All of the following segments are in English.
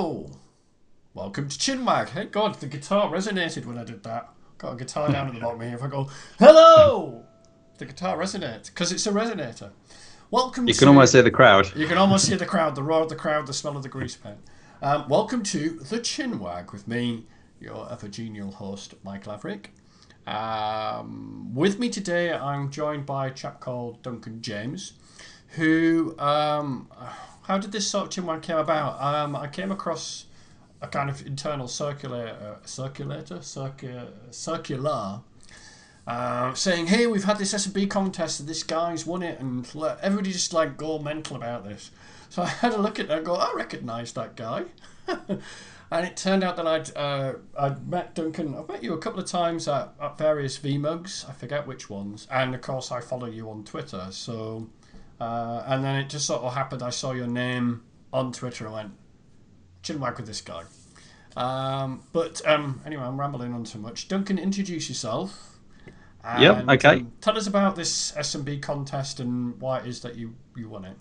Hello! Welcome to Chinwag. Hey God, the guitar resonated when I did that. Got a guitar down at the bottom here. If I go, hello! The guitar resonates because it's a resonator. Welcome You to. can almost hear the crowd. You can almost hear the crowd, the roar of the crowd, the smell of the grease paint. Um, welcome to the Chinwag with me, your ever genial host, Mike Laverick. Um, with me today, I'm joined by a chap called Duncan James, who. Um, how did this sort of one came about? Um, I came across a kind of internal circulator, circulator, circular, circular uh, saying, "Hey, we've had this SMB contest, and this guy's won it, and let everybody just like go mental about this." So I had a look at it and go, "I recognise that guy," and it turned out that I'd uh, I'd met Duncan. I've met you a couple of times at, at various VMUGs. I forget which ones, and of course I follow you on Twitter. So, uh, and then it just sort of happened. I saw your name on Twitter and went, "Chinwag with this guy." Um, but um, anyway, I'm rambling on too much. Duncan, introduce yourself. Yep, okay. um, tell us about this SMB contest and why it is that you, you won it.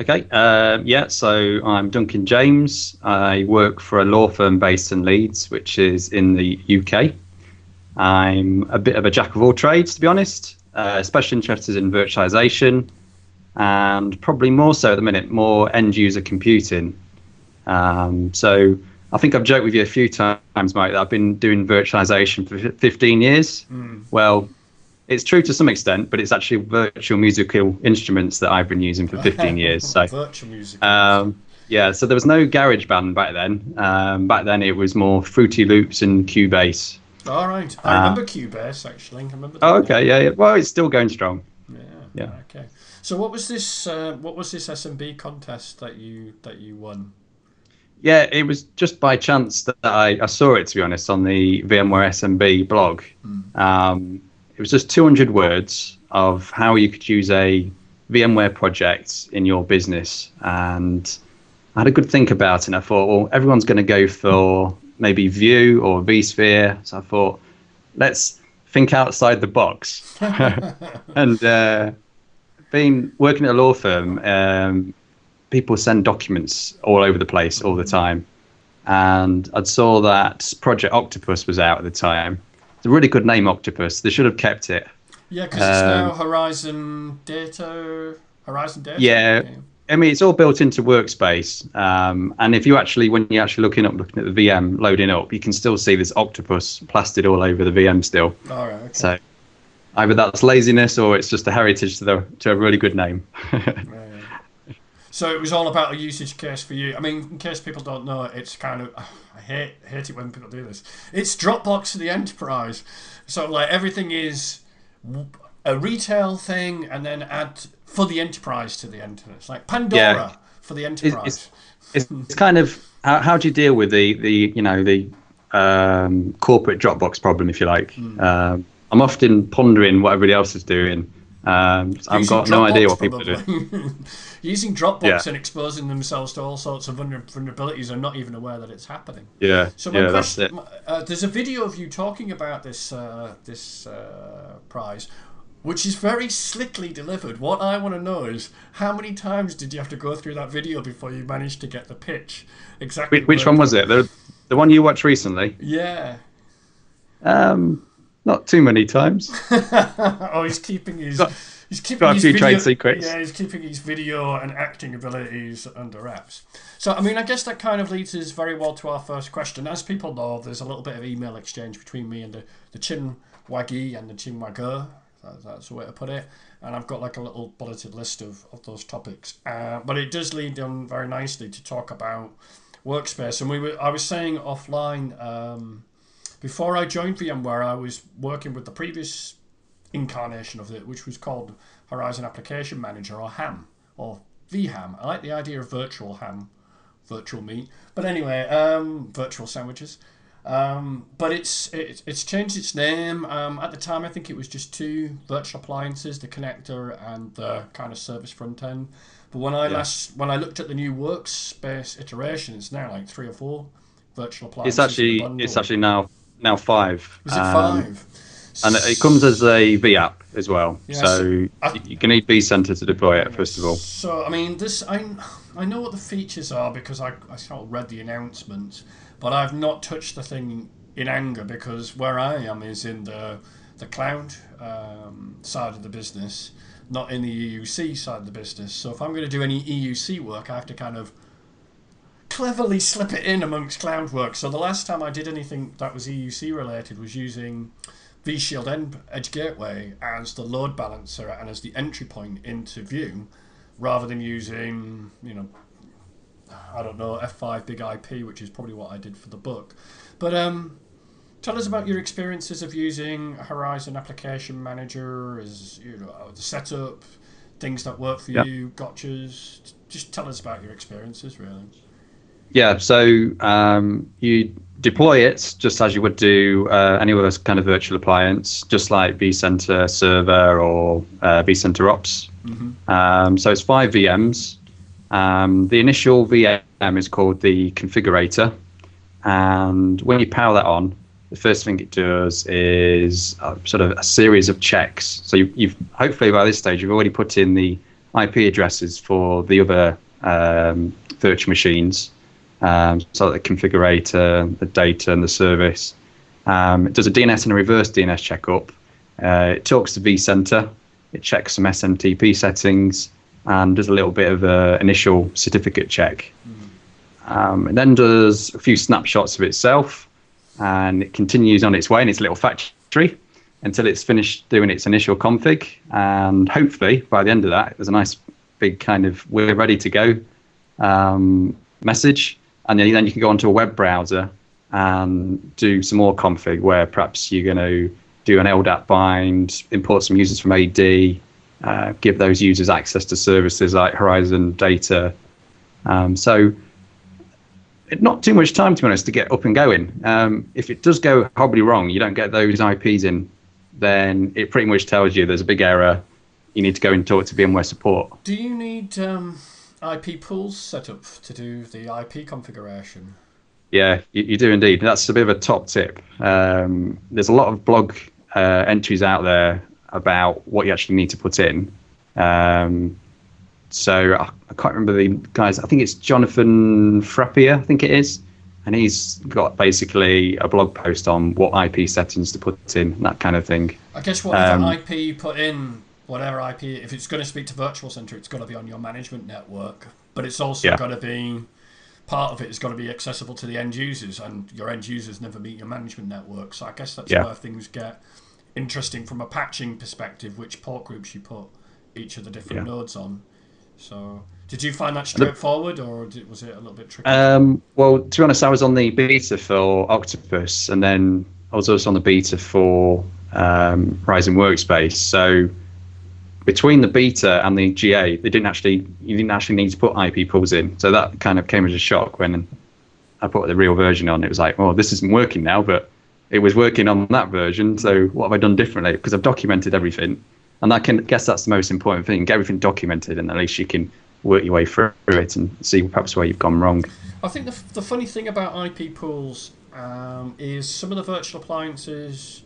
Okay, um, yeah, so I'm Duncan James. I work for a law firm based in Leeds, which is in the UK. I'm a bit of a jack of all trades, to be honest, uh, especially interested in virtualization and probably more so at the minute, more end user computing. Um, so I think I've joked with you a few times, Mike, that I've been doing virtualization for 15 years. Well, it's true to some extent, but it's actually virtual musical instruments that I've been using for 15 years. So, Virtual music. um, yeah, so there was no GarageBand back then. Um, back then it was more Fruity Loops and Cubase. All right. I remember Cubase, actually. I remember Oh, okay, yeah, yeah. Well, it's still going strong. Yeah. Yeah. Okay. So what was this? Uh, what was this SMB contest that you that you won? Yeah, it was just by chance that I, I saw it, to be honest, on the VMware SMB blog. Um, it was just 200 words of how you could use a VMware project in your business. And I had a good think about it. And I thought, well, everyone's going to go for maybe View or vSphere. So I thought, let's think outside the box. and uh, being working at a law firm, um, people send documents all over the place all the time. And I saw that Project Octopus was out at the time. It's a really good name, Octopus. They should have kept it. Yeah, because it's now Um, Horizon Data. Horizon Data. Yeah. I mean, it's all built into Workspace. Um, and if you actually, when you're actually looking up, looking at the VM loading up, you can still see this octopus plastered all over the VM still. All right. Okay. So either that's laziness or it's just a heritage to the to a really good name. So it was all about a usage case for you. I mean, in case people don't know, it's kind of I hate hate it when people do this. It's Dropbox for the enterprise. So like everything is a retail thing, and then add for the enterprise to the end. It's like Pandora for the enterprise. it's, it's kind of how, how do you deal with the the you know the um, corporate Dropbox problem, if you like. Um, I'm often pondering what everybody else is doing. Um, I've got no idea what people are doing. Using Dropbox Yeah. and exposing themselves to all sorts of vulnerabilities and not even aware that it's happening. Yeah, So my yeah, that's it. uh, there's a video of you talking about this uh, this uh, prize, which is very slickly delivered. What I want to know is how many times did you have to go through that video before you managed to get the pitch exactly? Which, which one was it? The the one you watched recently? Yeah. Um, not too many times. oh, he's keeping his. Got- He's keeping got a his few video, trade secrets. Yeah, he's keeping his video and acting abilities under wraps. So, I mean, I guess that kind of leads us very well to our first question. As people know, there's a little bit of email exchange between me and the, the Chin Waggy and the Chin Wagger. That, that's the way to put it. And I've got like a little bulleted list of, of those topics. Uh, but it does lead on very nicely to talk about workspace. And we were, I was saying offline, um, before I joined VMware, I was working with the previous incarnation of it, which was called Horizon Application Manager or HAM or VHAM. I like the idea of virtual ham, virtual meat. But anyway, um, virtual sandwiches. Um, but it's it, it's changed its name. Um, at the time, I think it was just two virtual appliances: the connector and the kind of service front end. But when I Yeah. last when I looked at the new workspace iteration, it's now like three or four virtual appliances. It's actually in the bundle. it's actually now now five. Is it Um, five? and it comes as a V app as well. Yes. So I- you're going to need vCenter to deploy it first of all. So I mean, this I I know what the features are because I I sort of read the announcement, but I've not touched the thing in anger because where I am is in the the cloud um, side of the business, not in the EUC side of the business. So if I'm going to do any EUC work, I have to kind of cleverly slip it in amongst cloud work. So the last time I did anything that was EUC related was using vShield Edge Gateway as the load balancer and as the entry point into View, rather than using you know I don't know F5 Big IP, which is probably what I did for the book. But um, tell us about your experiences of using Horizon Application Manager, as you know the setup, things that work for Yeah. you, gotchas. Just tell us about your experiences, really. Yeah, so um, you deploy it just as you would do uh, any other kind of virtual appliance, just like vCenter Server or uh, vCenter Ops. Um, so it's five VMs. Um, the initial VM is called the configurator, and when you power that on, the first thing it does is uh, sort of a series of checks. So you, you've hopefully by this stage you've already put in the IP addresses for the other um, virtual machines. Um, so the configurator, the data, and the service. Um, it does a DNS and a reverse DNS checkup. Uh, it talks to vCenter. It checks some SMTP settings and does a little bit of an initial certificate check. Um, it then does a few snapshots of itself, and it continues on its way in its little factory until it's finished doing its initial config. And hopefully, by the end of that, there's a nice big kind of "we're ready to go" um, message, and then, then you can go onto a web browser and do some more config where perhaps you're going to do an LDAP bind, import some users from AD, uh, give those users access to services like Horizon Data. Um, so not too much time to be honest to get up and going. Um, if it does go horribly wrong, you don't get those IPs in, then it pretty much tells you there's a big error. You need to go and talk to VMware support. Do you need um, IP pools set up to do the IP configuration? Yeah, you, you do indeed. That's a bit of a top tip. Um, there's a lot of blog uh, entries out there about what you actually need to put in. Um, so I, I can't remember the guys. I think it's Jonathan Frappier. I think it is, and he's got basically a blog post on what IP settings to put in, that kind of thing. I guess whatever Um, IP you put in, whatever IP, if it's going to speak to Virtual Center, it's got to be on your management network. But it's also Yeah. got to be part of it has got to be accessible to the end users, and your end users never meet your management network. So I guess that's Yeah. where things get interesting from a patching perspective, which port groups you put each of the different Yeah. nodes on. So did you find that straightforward, or did, was it a little bit tricky? Um, well, to be honest, I was on the beta for Octopus, and then I was also on the beta for um, Workspace. So between the beta and the GA, they didn't actually you didn't actually need to put IP pools in. So that kind of came as a shock when I put the real version on. It was like, oh, this isn't working now, but it was working on that version. So what have I done differently? Because I've documented everything, and I can guess that's the most important thing: get everything documented, and at least you can work your way through it and see perhaps where you've gone wrong. I think the, the funny thing about IP pools um, is some of the virtual appliances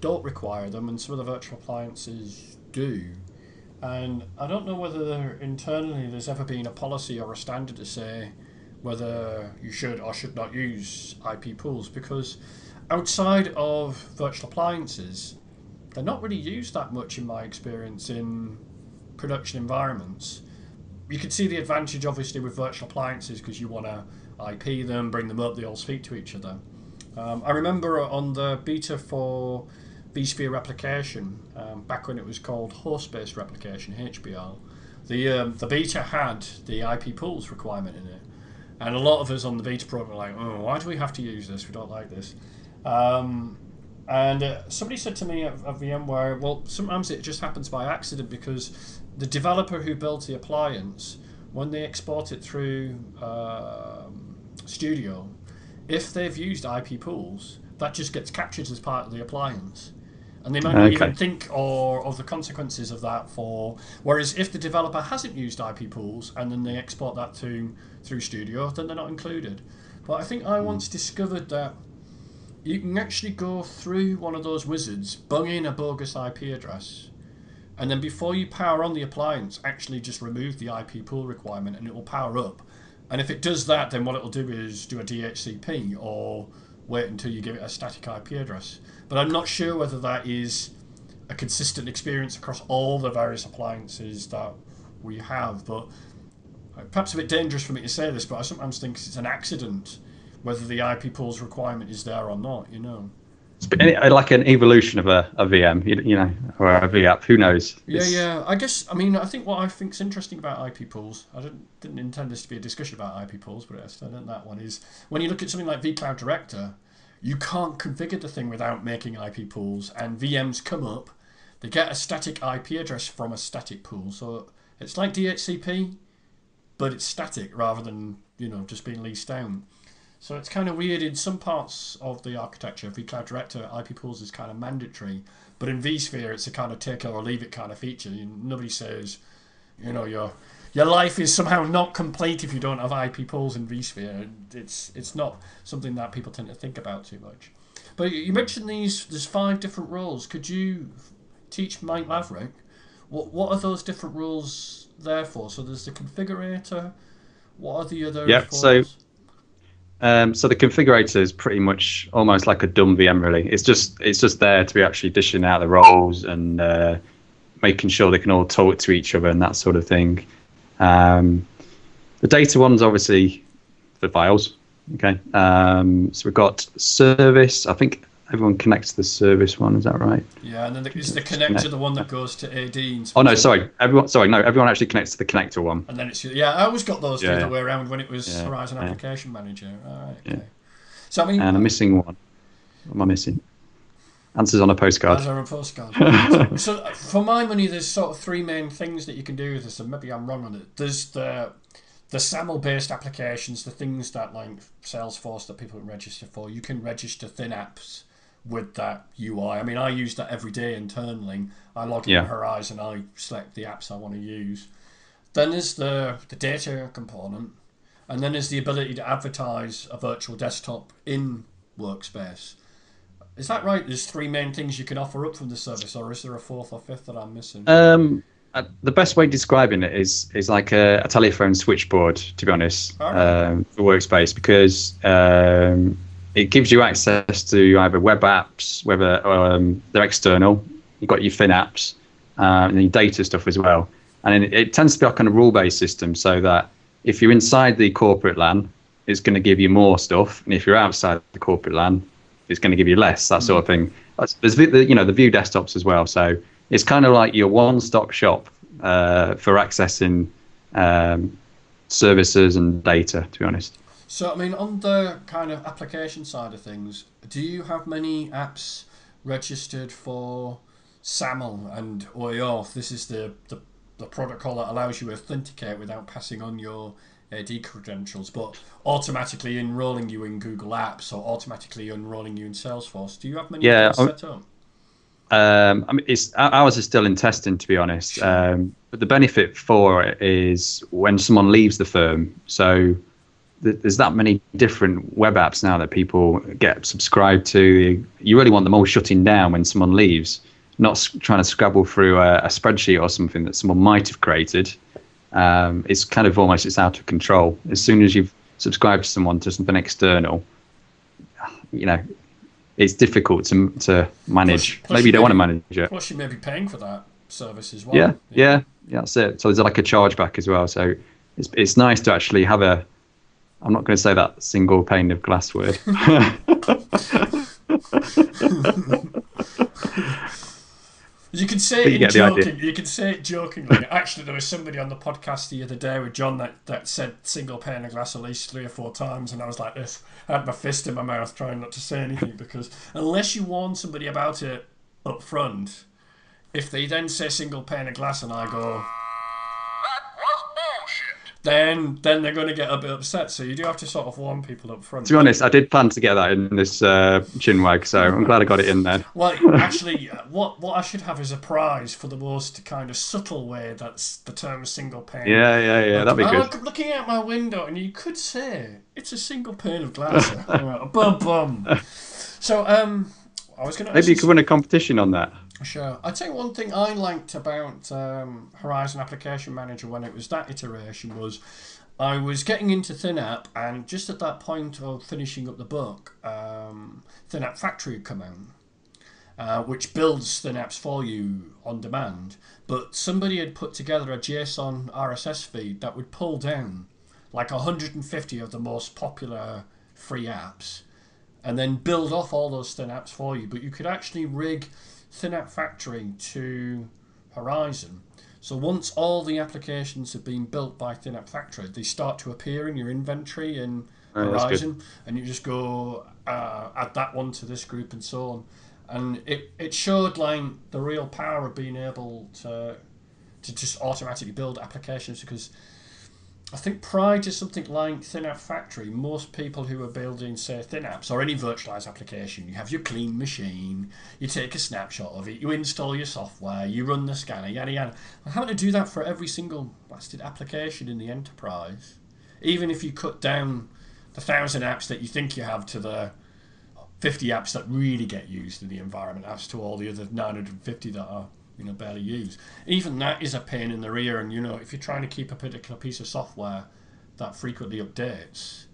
don't require them, and some of the virtual appliances do. And I don't know whether internally there's ever been a policy or a standard to say whether you should or should not use IP pools because outside of virtual appliances, they're not really used that much in my experience in production environments you can see the advantage obviously with virtual appliances because you want to IP them, bring them up, they all speak to each other. Um, I remember on the beta for vSphere replication, um, back when it was called host-based replication (HBR), the um, the beta had the IP pools requirement in it, and a lot of us on the beta program were like, "Oh, why do we have to use this? We don't like this." Um, and uh, somebody said to me at, at VMware, well, sometimes it just happens by accident because the developer who built the appliance, when they export it through um, Studio, if they've used IP pools, that just gets captured as part of the appliance. And they might not Okay. even think or of the consequences of that for. Whereas if the developer hasn't used IP pools and then they export that to through Studio, then they're not included. But I think I hmm. once discovered that you can actually go through one of those wizards, bung in a bogus IP address, and then before you power on the appliance, actually just remove the IP pool requirement and it will power up. And if it does that, then what it'll do is do a DHCP or wait until you give it a static IP address. But I'm not sure whether that is a consistent experience across all the various appliances that we have. But uh, perhaps a bit dangerous for me to say this, but I sometimes think it's an accident whether the IP pools requirement is there or not. You know. It's like an evolution of a, a VM, you, you know, or a VApp. Who knows? Yeah, it's... yeah. I guess. I mean, I think what I think is interesting about IP pools. I didn't, didn't intend this to be a discussion about IP pools, but I still that one is when you look at something like vCloud Director, you can't configure the thing without making IP pools, and VMs come up. They get a static IP address from a static pool, so it's like DHCP, but it's static rather than you know just being leased down. So it's kind of weird in some parts of the architecture. vCloud Director IP pools is kind of mandatory, but in vSphere it's a kind of take it or leave it kind of feature. Nobody says, you know, your your life is somehow not complete if you don't have IP pools in vSphere. It's it's not something that people tend to think about too much. But you mentioned these. There's five different roles. Could you teach Mike Laverick what what are those different roles there for? So there's the configurator. What are the other? Yeah. So um, so the configurator is pretty much almost like a dumb VM, really. It's just it's just there to be actually dishing out the roles and uh, making sure they can all talk to each other and that sort of thing. Um, the data one's obviously the files. Okay, um, so we've got service. I think everyone connects to the service one. Is that right? Yeah, and then the, is the connector the one that goes to AD? Oh no, sorry. Everyone, sorry, no. Everyone actually connects to the connector one. And then it's yeah. I always got those yeah, the other way around when it was yeah, Horizon yeah. Application Manager. All right. Okay. So I mean, and I'm missing one. What am I missing? Answers on a postcard. Answers on a postcard. so, for my money, there's sort of three main things that you can do with this, and maybe I'm wrong on it. There's the the SAML based applications, the things that like Salesforce that people register for. You can register thin apps with that UI. I mean, I use that every day internally. I log in yeah. Horizon, I select the apps I want to use. Then there's the, the data component, and then there's the ability to advertise a virtual desktop in Workspace. Is that right? There's three main things you can offer up from the service, or is there a fourth or fifth that I'm missing? Um, uh, the best way of describing it is is like a, a telephone switchboard, to be honest, right. um, for Workspace, because um, it gives you access to either web apps, whether um, they're external. You've got your thin apps uh, and your data stuff as well. And it, it tends to be a kind of rule-based system, so that if you're inside the corporate LAN, it's going to give you more stuff, and if you're outside the corporate LAN, it's going to give you less. That sort of thing. There's the, you know the view desktops as well, so it's kind of like your one-stop shop uh, for accessing um, services and data. To be honest. So, I mean, on the kind of application side of things, do you have many apps registered for SAML and OAuth? This is the, the, the protocol that allows you to authenticate without passing on your AD credentials, but automatically enrolling you in Google Apps or automatically enrolling you in Salesforce. Do you have many yeah, set up? Um, I mean, it's ours is still in testing, to be honest. Sure. Um, but the benefit for it is when someone leaves the firm. So there's that many different web apps now that people get subscribed to. You really want them all shutting down when someone leaves, not trying to scrabble through a, a spreadsheet or something that someone might have created. Um, it's kind of almost it's out of control. As soon as you've subscribed to someone to something external, you know, it's difficult to to manage. Plus, plus Maybe you don't want to manage it. Plus, you may be paying for that service as well. Yeah, yeah, yeah, that's it. So there's like a chargeback as well. So it's it's nice to actually have a I'm not going to say that single pane of glass word. you can say it you, joking, you can say it jokingly. Actually, there was somebody on the podcast the other day with John that, that said single pane of glass at least three or four times, and I was like this. I had my fist in my mouth trying not to say anything because unless you warn somebody about it up front, if they then say single pane of glass and I go then then they're going to get a bit upset. So you do have to sort of warn people up front. To be honest, I did plan to get that in this uh, chinwag, so I'm glad I got it in there. Well, actually, uh, what what I should have is a prize for the most kind of subtle way that's the term single pane. Yeah, yeah, yeah, that'd be good. I'm looking out my window, and you could say it's a single pane of glass. bum bum. So, um, I was going to Maybe you could win a competition on that. Sure. I'd say one thing I liked about um, Horizon Application Manager when it was that iteration was I was getting into ThinApp, and just at that point of finishing up the book, um, ThinApp Factory had come out, uh, which builds ThinApps for you on demand. But somebody had put together a JSON RSS feed that would pull down like 150 of the most popular free apps and then build off all those ThinApps for you. But you could actually rig ThinApp Factory to Horizon. So once all the applications have been built by ThinApp Factory, they start to appear in your inventory in Oh, Horizon, and you just go uh, add that one to this group and so on. And it, it showed like the real power of being able to to just automatically build applications because I think prior to something like ThinApp Factory, most people who are building, say, ThinApps or any virtualized application, you have your clean machine, you take a snapshot of it, you install your software, you run the scanner, yada yada. And having to do that for every single blasted application in the enterprise, even if you cut down the thousand apps that you think you have to the 50 apps that really get used in the environment, as to all the other 950 that are you know barely use. Even that is a pain in the rear, and you know if you're trying to keep a particular piece of software that frequently updates,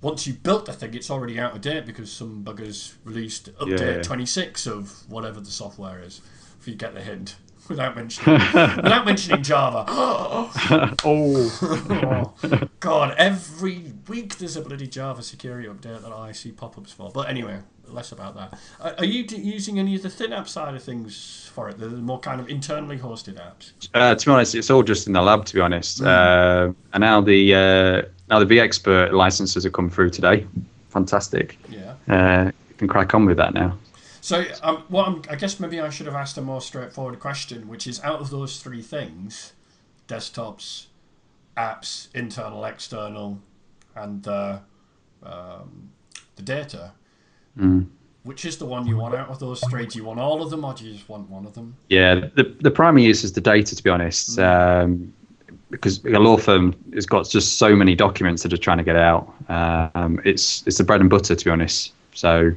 once you built the thing, it's already out of date because some buggers released update Yeah. 26 of whatever the software is. If you get the hint, without mentioning without mentioning Java. Oh, Oh, God, every week there's a bloody Java security update that I see pop ups for. But anyway, less about that. Are, are you d- using any of the thin app side of things for it? The more kind of internally hosted apps? uh, to be honest, it's all just in the lab. To be honest, uh, and now the uh, now the vExpert licenses have come through today. Fantastic. Yeah. Uh, you can crack on with that now. So, um, what I'm, I guess maybe I should have asked a more straightforward question, which is out of those three things desktops, apps, internal, external, and uh, um, the data. Mm. Which is the one you want out of those three? Do you want all of them, or do you just want one of them? Yeah, the the primary use is the data. To be honest, um, because a law firm has got just so many documents that are trying to get out. Um, it's it's the bread and butter. To be honest, so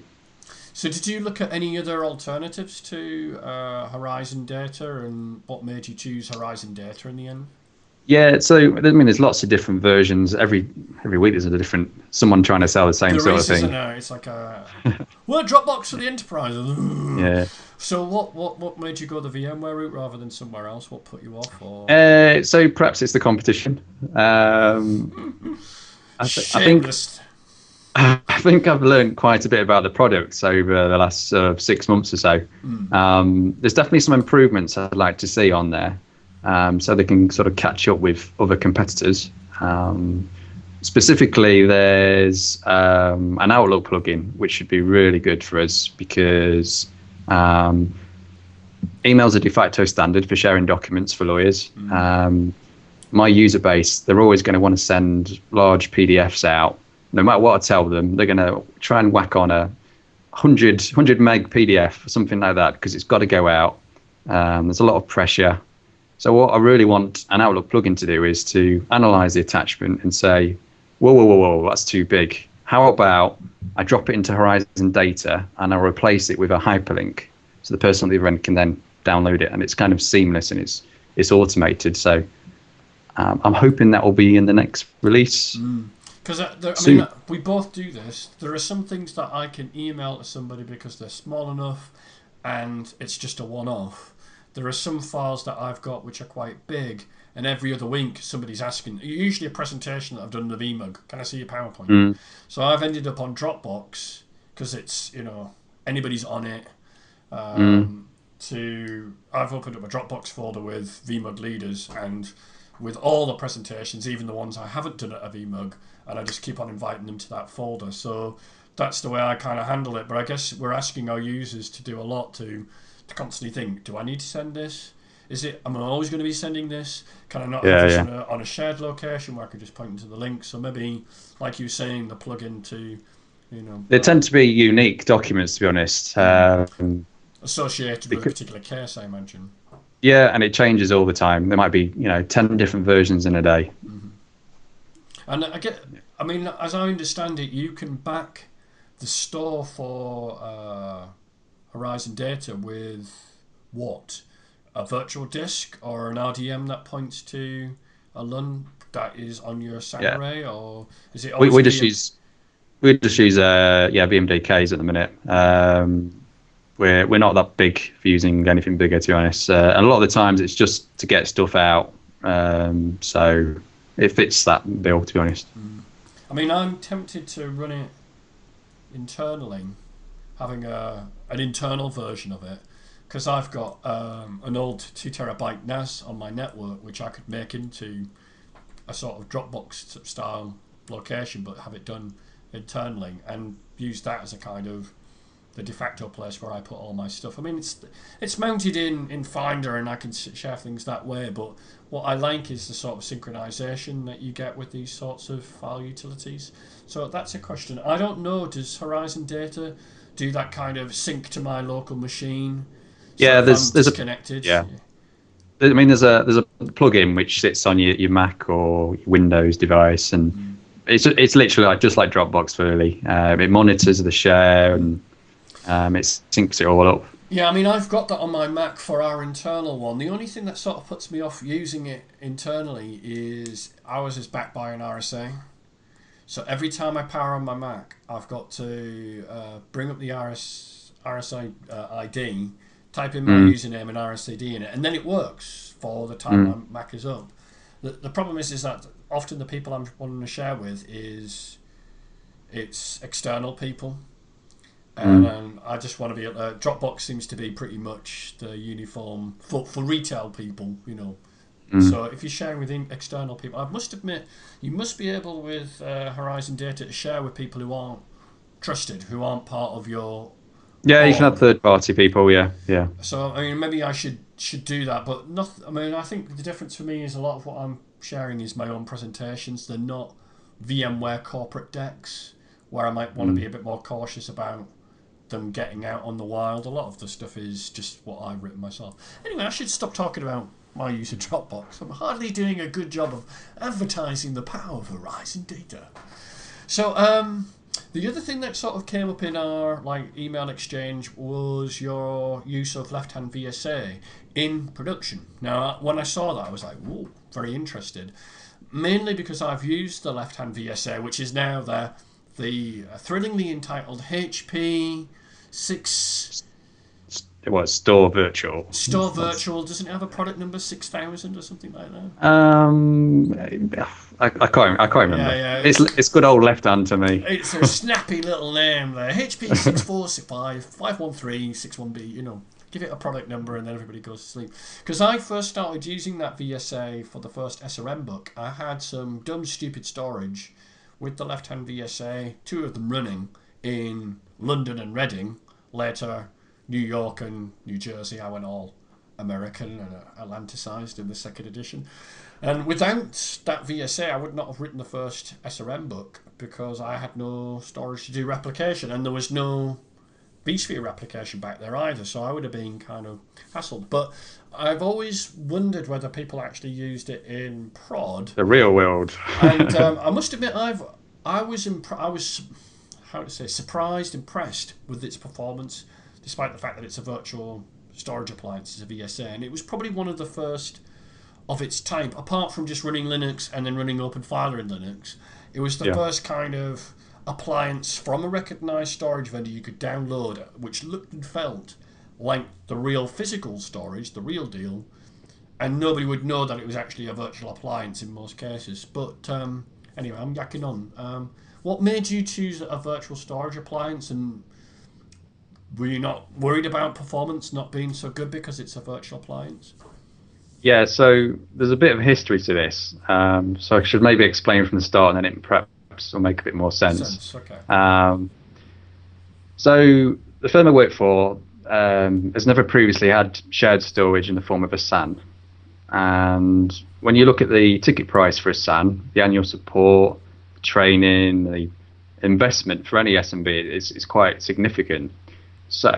So, did you look at any other alternatives to uh, Horizon Data, and what made you choose Horizon Data in the end? Yeah. So I mean, there's lots of different versions. Every every week there's a different someone trying to sell the same There sort of is, isn't thing. there? It's like a well, Dropbox for the enterprise. Yeah. So, what, what what made you go the VMware route rather than somewhere else? What put you off? Or Uh, so perhaps it's the competition. Um, I, th- I think I think I've learned quite a bit about the products over the last uh, six months or so. Um, there's definitely some improvements I'd like to see on there, um, so they can sort of catch up with other competitors. Um, specifically, there's um, an Outlook plugin which should be really good for us because um, email's a de facto standard for sharing documents for lawyers. Um, my user base, they're always going to want to send large PDFs out. No matter what I tell them, they're going to try and whack on a 100, 100 meg PDF or something like that because it's got to go out. Um, there's a lot of pressure. So what I really want an Outlook plugin to do is to analyze the attachment and say, whoa, whoa, whoa, whoa, that's too big. How about I drop it into Horizon Data and I replace it with a hyperlink so the person on the other end can then download it and it's kind of seamless and it's it's automated. So um, I'm hoping that will be in the next release. Because uh, there- I mean, uh, we both do this. There are some things that I can email to somebody because they're small enough, and it's just a one-off. There are some files that I've got which are quite big, and every other week somebody's asking. Usually a presentation that I've done in the VMUG. Can I see your PowerPoint? Mm. So I've ended up on Dropbox because it's you know anybody's on it. Um, Mm. To I've opened up a Dropbox folder with VMUG leaders and with all the presentations, even the ones I haven't done at a VMUG, and I just keep on inviting them to that folder. So that's the way I kind of handle it. But I guess we're asking our users to do a lot to constantly think: Do I need to send this? Is it? Am I always going to be sending this? Can I not Yeah, have this yeah. on, a, on a shared location where I can just point to the link? So maybe, like you were saying, the plug-in to, you know, They tend to be unique documents, to be honest. Um, associated with a particular case, I imagine. yeah, and it changes all the time. There might be, you know, ten different versions in a day. And I get, I mean, as I understand it, you can back the store for uh, Horizon Data with what? A virtual disk or an RDM that points to a LUN that is on your SAN Yeah. array, or is it? We, we just use we just use uh yeah VMDKs at the minute. Um, we're we're not that big for using anything bigger to be honest. Uh, and a lot of the times it's just to get stuff out. Um, so it fits that bill to be honest. I mean, I'm tempted to run it internally, having a an internal version of it, because I've got um, an old two terabyte NAS on my network, which I could make into a sort of Dropbox style location, but have it done internally and use that as a kind of the de facto place where I put all my stuff. I mean, it's it's mounted in in Finder, and I can share things that way. But what I like is the sort of synchronization that you get with these sorts of file utilities. So that's a question. I don't know. Does Horizon Data do that kind of sync to my local machine? So Yeah, there's- I'm there's a- disconnected. yeah. I mean, there's a there's a plugin which sits on your, your Mac or your Windows device, and it's it's literally like just like Dropbox really. Um, it monitors the share and um, it syncs it all up. Yeah, I mean, I've got that on my Mac for our internal one. The only thing that sort of puts me off using it internally is ours is backed by an RSA. So every time I power on my Mac, I've got to uh, bring up the RS, RSA uh, ID, type in my Mm. username and RSID in it, and then it works for the time my Mac is up. The, the problem is, is that often the people I'm wanting to share with is it's external people. And um, I just want to be. Uh, Dropbox seems to be pretty much the uniform for, for retail people, you know. So if you're sharing with external people, I must admit, you must be able with uh, Horizon Data to share with people who aren't trusted, who aren't part of your. Yeah, you can have third party people. Yeah, yeah. So I mean, maybe I should should do that, but not. I mean, I think the difference for me is a lot of what I'm sharing is my own presentations. They're not VMware corporate decks where I might want to be a bit more cautious about them getting out on the wild. A lot of the stuff is just what I've written myself. Anyway, I should stop talking about my use of Dropbox. I'm hardly doing a good job of advertising the power of Horizon Data. So, um, the other thing that sort of came up in our like email exchange was your use of LeftHand VSA in production. Now, when I saw that, I was like, "Whoa, very interested." Mainly because I've used the LeftHand VSA, which is now the the thrillingly entitled HP six It was StoreVirtual. store virtual. Doesn't have a product number six thousand or something like that? Um, I, I can't. I can't remember. Yeah, yeah, It's it's good old LeftHand to me. It's a snappy little name there. HP six four six five five one three six one B. You know, give it a product number and then everybody goes to sleep. Because I first started using that VSA for the first SRM book. I had some dumb stupid storage with the LeftHand VSA, two of them running in London and Reading. Later, New York and New Jersey. I went all American and Atlanticized in the second edition. And without that VSA, I would not have written the first SRM book because I had no storage to do replication and there was no vSphere replication back there either. So I would have been kind of hassled. But I've always wondered whether people actually used it in prod The real world. and um, I must admit, I've I was impr- I was how to say surprised, impressed with its performance, despite the fact that it's a virtual storage appliance, it's a VSA, and it was probably one of the first of its type, apart from just running Linux and then running OpenFiler in Linux. It was the Yeah. first kind of appliance from a recognized storage vendor you could download, which looked and felt like the real physical storage, the real deal, and nobody would know that it was actually a virtual appliance in most cases. But um, anyway, I'm yakking on. Um, what made you choose a virtual storage appliance, and were you not worried about performance not being so good because it's a virtual appliance? Yeah, so there's a bit of history to this. Um, so I should maybe explain from the start, and then it perhaps will make a bit more sense. Sense, okay. Um, so the firm I work for um, has never previously had shared storage in the form of a SAN. And when you look at the ticket price for a SAN, the annual support, training, the investment for any SMB is, is quite significant. So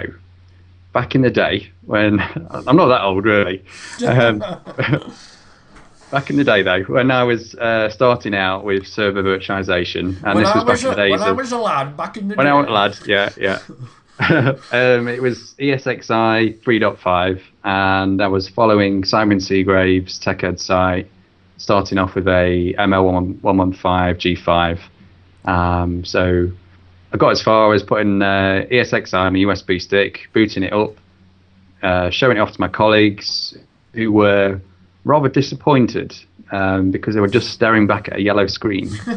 back in the day when I'm not that old really, um, back in the day though, when I was uh, starting out with server virtualization, and when this I was back was in the days when I was a lad back in the when day. I was a lad, yeah, yeah. um, it was ESXi 3.5, and I was following Simon Seagrave's TechHead site, starting off with a ML115 G5. Um, so I got as far as putting uh, ESXi on a USB stick, booting it up, uh, showing it off to my colleagues, who were rather disappointed um, because they were just staring back at a yellow screen.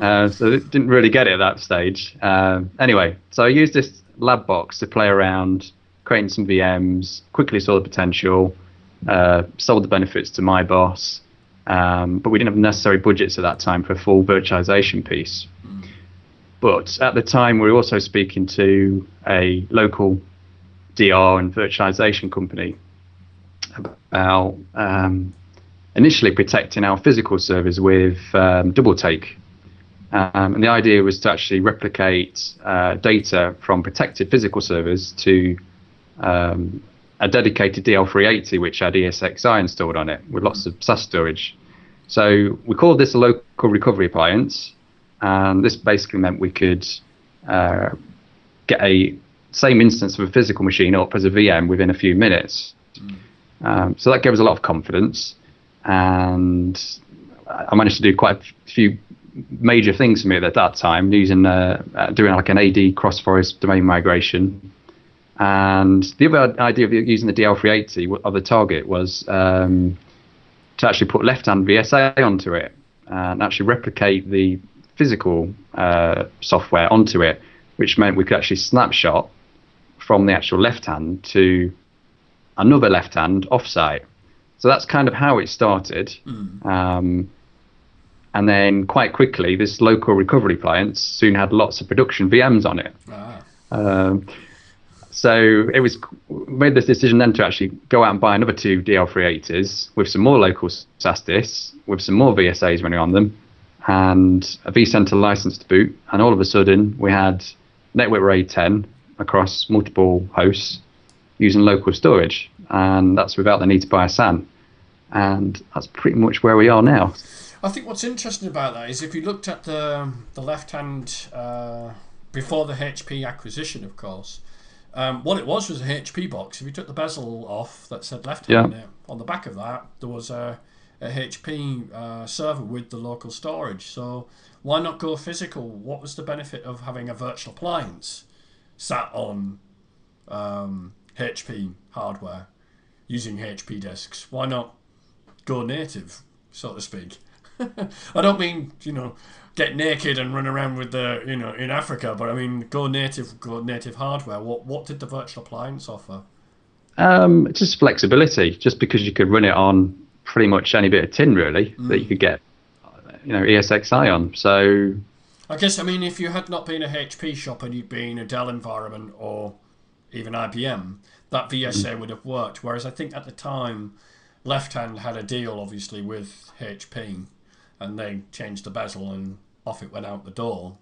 uh, so they didn't really get it at that stage. Um anyway, so I used this lab box to play around, creating some VMs, quickly saw the potential, uh, sold the benefits to my boss, um, but we didn't have the necessary budgets at that time for a full virtualization piece. But at the time, we were also speaking to a local DR and virtualization company about um, initially protecting our physical servers with um, Double-Take. Um, and the idea was to actually replicate uh, data from protected physical servers to um, a dedicated DL380, which had ESXi installed on it with lots of SAS storage. So we called this a local recovery appliance, and this basically meant we could uh, get a same instance of a physical machine up as a VM within a few minutes. Um, so that gave us a lot of confidence, and I managed to do quite a few major things for me at that time, using uh, uh, doing like an AD cross forest domain migration. And the other idea of using the DL380 of the target was um, to actually put LeftHand VSA onto it and actually replicate the physical uh, software onto it, which meant we could actually snapshot from the actual LeftHand to another LeftHand offsite. So that's kind of how it started. Um, and then quite quickly, this local recovery appliance soon had lots of production VMs on it. Ah. Um, so it was made this decision then to actually go out and buy another two DL380s with some more local SAS disks, with some more VSAs running on them, and a vCenter license to boot. And all of a sudden, we had Network RAID 10 across multiple hosts using local storage, and that's without the need to buy a SAN. And that's pretty much where we are now. I think what's interesting about that is if you looked at the the LeftHand uh, before the HP acquisition, of course, um, what it was was a HP box. If you took the bezel off that said LeftHand Yeah. on the back of that there was a, a HP uh, server with the local storage. So why not go physical? What was the benefit of having a virtual appliance sat on um, HP hardware using HP disks? Why not go native, so to speak? I don't mean you know get naked and run around with the you know in Africa, but I mean go native, go native hardware. What what did the virtual appliance offer? Um, just flexibility, just because you could run it on pretty much any bit of tin, really, that you could get, you know, ESXi on. So I guess I mean if you had not been a HP shop and you'd been a Dell environment or even IBM, that VSA would have worked. Whereas I think at the time, LeftHand had a deal obviously with HP, and they changed the bezel and off it went out the door.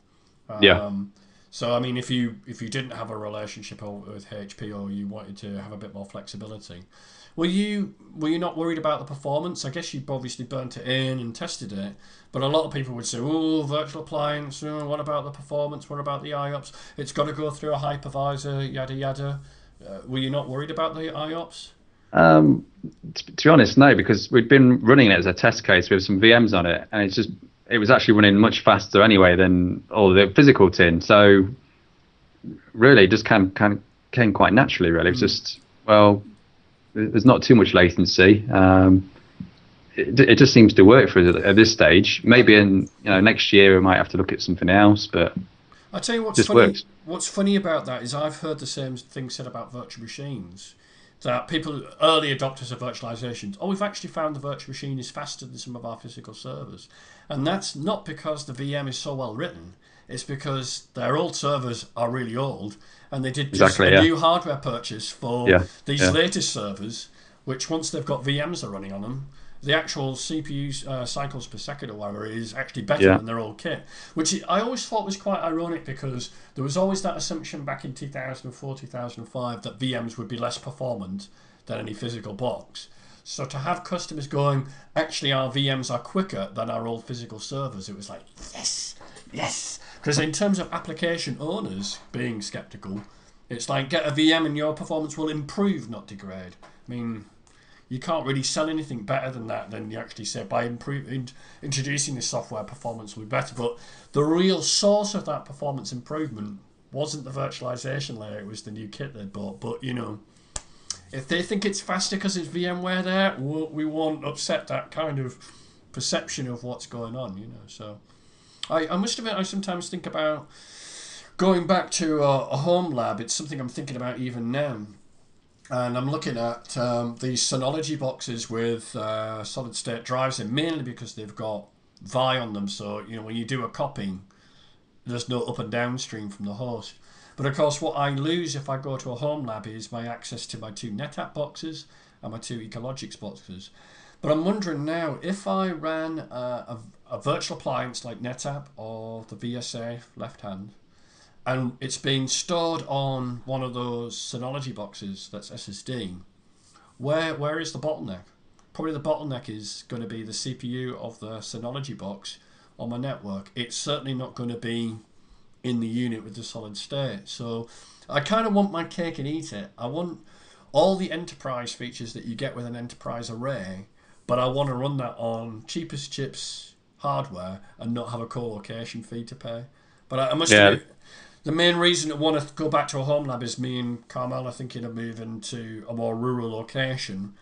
Um, Yeah. So I mean, if you if you didn't have a relationship with HP or you wanted to have a bit more flexibility, were you were you not worried about the performance? I guess you obviously burnt it in and tested it, but a lot of people would say, "Oh, virtual appliance. Oh, what about the performance? What about the IOPS? It's got to go through a hypervisor. Yada yada." Uh, were you not worried about the IOPS? Um, to, to be honest, no, because we'd been running it as a test case with some VMs on it, and it's just it was actually running much faster anyway than all the physical tin. So really, it just kind of came quite naturally. Really, it was just well, there's not too much latency. Um, it, it just seems to work for us at, this stage. Maybe in you know next year we might have to look at something else, but I tell you what's funny. works. What's funny about that is I've heard the same thing said about virtual machines. That people, early adopters of virtualizations, oh, we've actually found the virtual machine is faster than some of our physical servers, and that's not because the VM is so well written. It's because their old servers are really old, and they did just Exactly, a yeah. new hardware purchase for Yeah, these yeah. latest servers, which once they've got VMs are running on them, the actual CPU uh, cycles per second or whatever is actually better Yeah. than their old kit. Which I always thought was quite ironic because there was always that assumption back in 2004, 2005 that VMs would be less performant than any physical box. So to have customers going, actually our VMs are quicker than our old physical servers, it was like, yes, yes. Because in terms of application owners being skeptical, it's like get a VM and your performance will improve, not degrade. I mean, you can't really sell anything better than that than you actually say by improving, introducing this software performance will be better. But the real source of that performance improvement wasn't the virtualization layer; it was the new kit they bought. But you know, if they think it's faster because it's VMware there, we won't upset that kind of perception of what's going on. You know, so I, I must admit, I sometimes think about going back to a, a home lab. It's something I'm thinking about even now and I'm looking at um, these Synology boxes with uh, solid state drives in, mainly because they've got VAAI on them. So, you know, when you do a copying, there's no up and down stream from the host. But of course, what I lose if I go to a home lab is my access to my two NetApp boxes and my two EqualLogic boxes. But I'm wondering now if I ran a, a, a virtual appliance like NetApp or the VSA LeftHand, and it's being stored on one of those Synology boxes that's SSD. Where where is the bottleneck? Probably the bottleneck is going to be the CPU of the Synology box on my network. It's certainly not going to be in the unit with the solid state. So I kind of want my cake and eat it. I want all the enterprise features that you get with an enterprise array, but I want to run that on cheapest chips hardware and not have a co-location fee to pay. But I, I must yeah. admit, the main reason I want to go back to a home lab is me and Carmel are thinking of moving to a more rural location,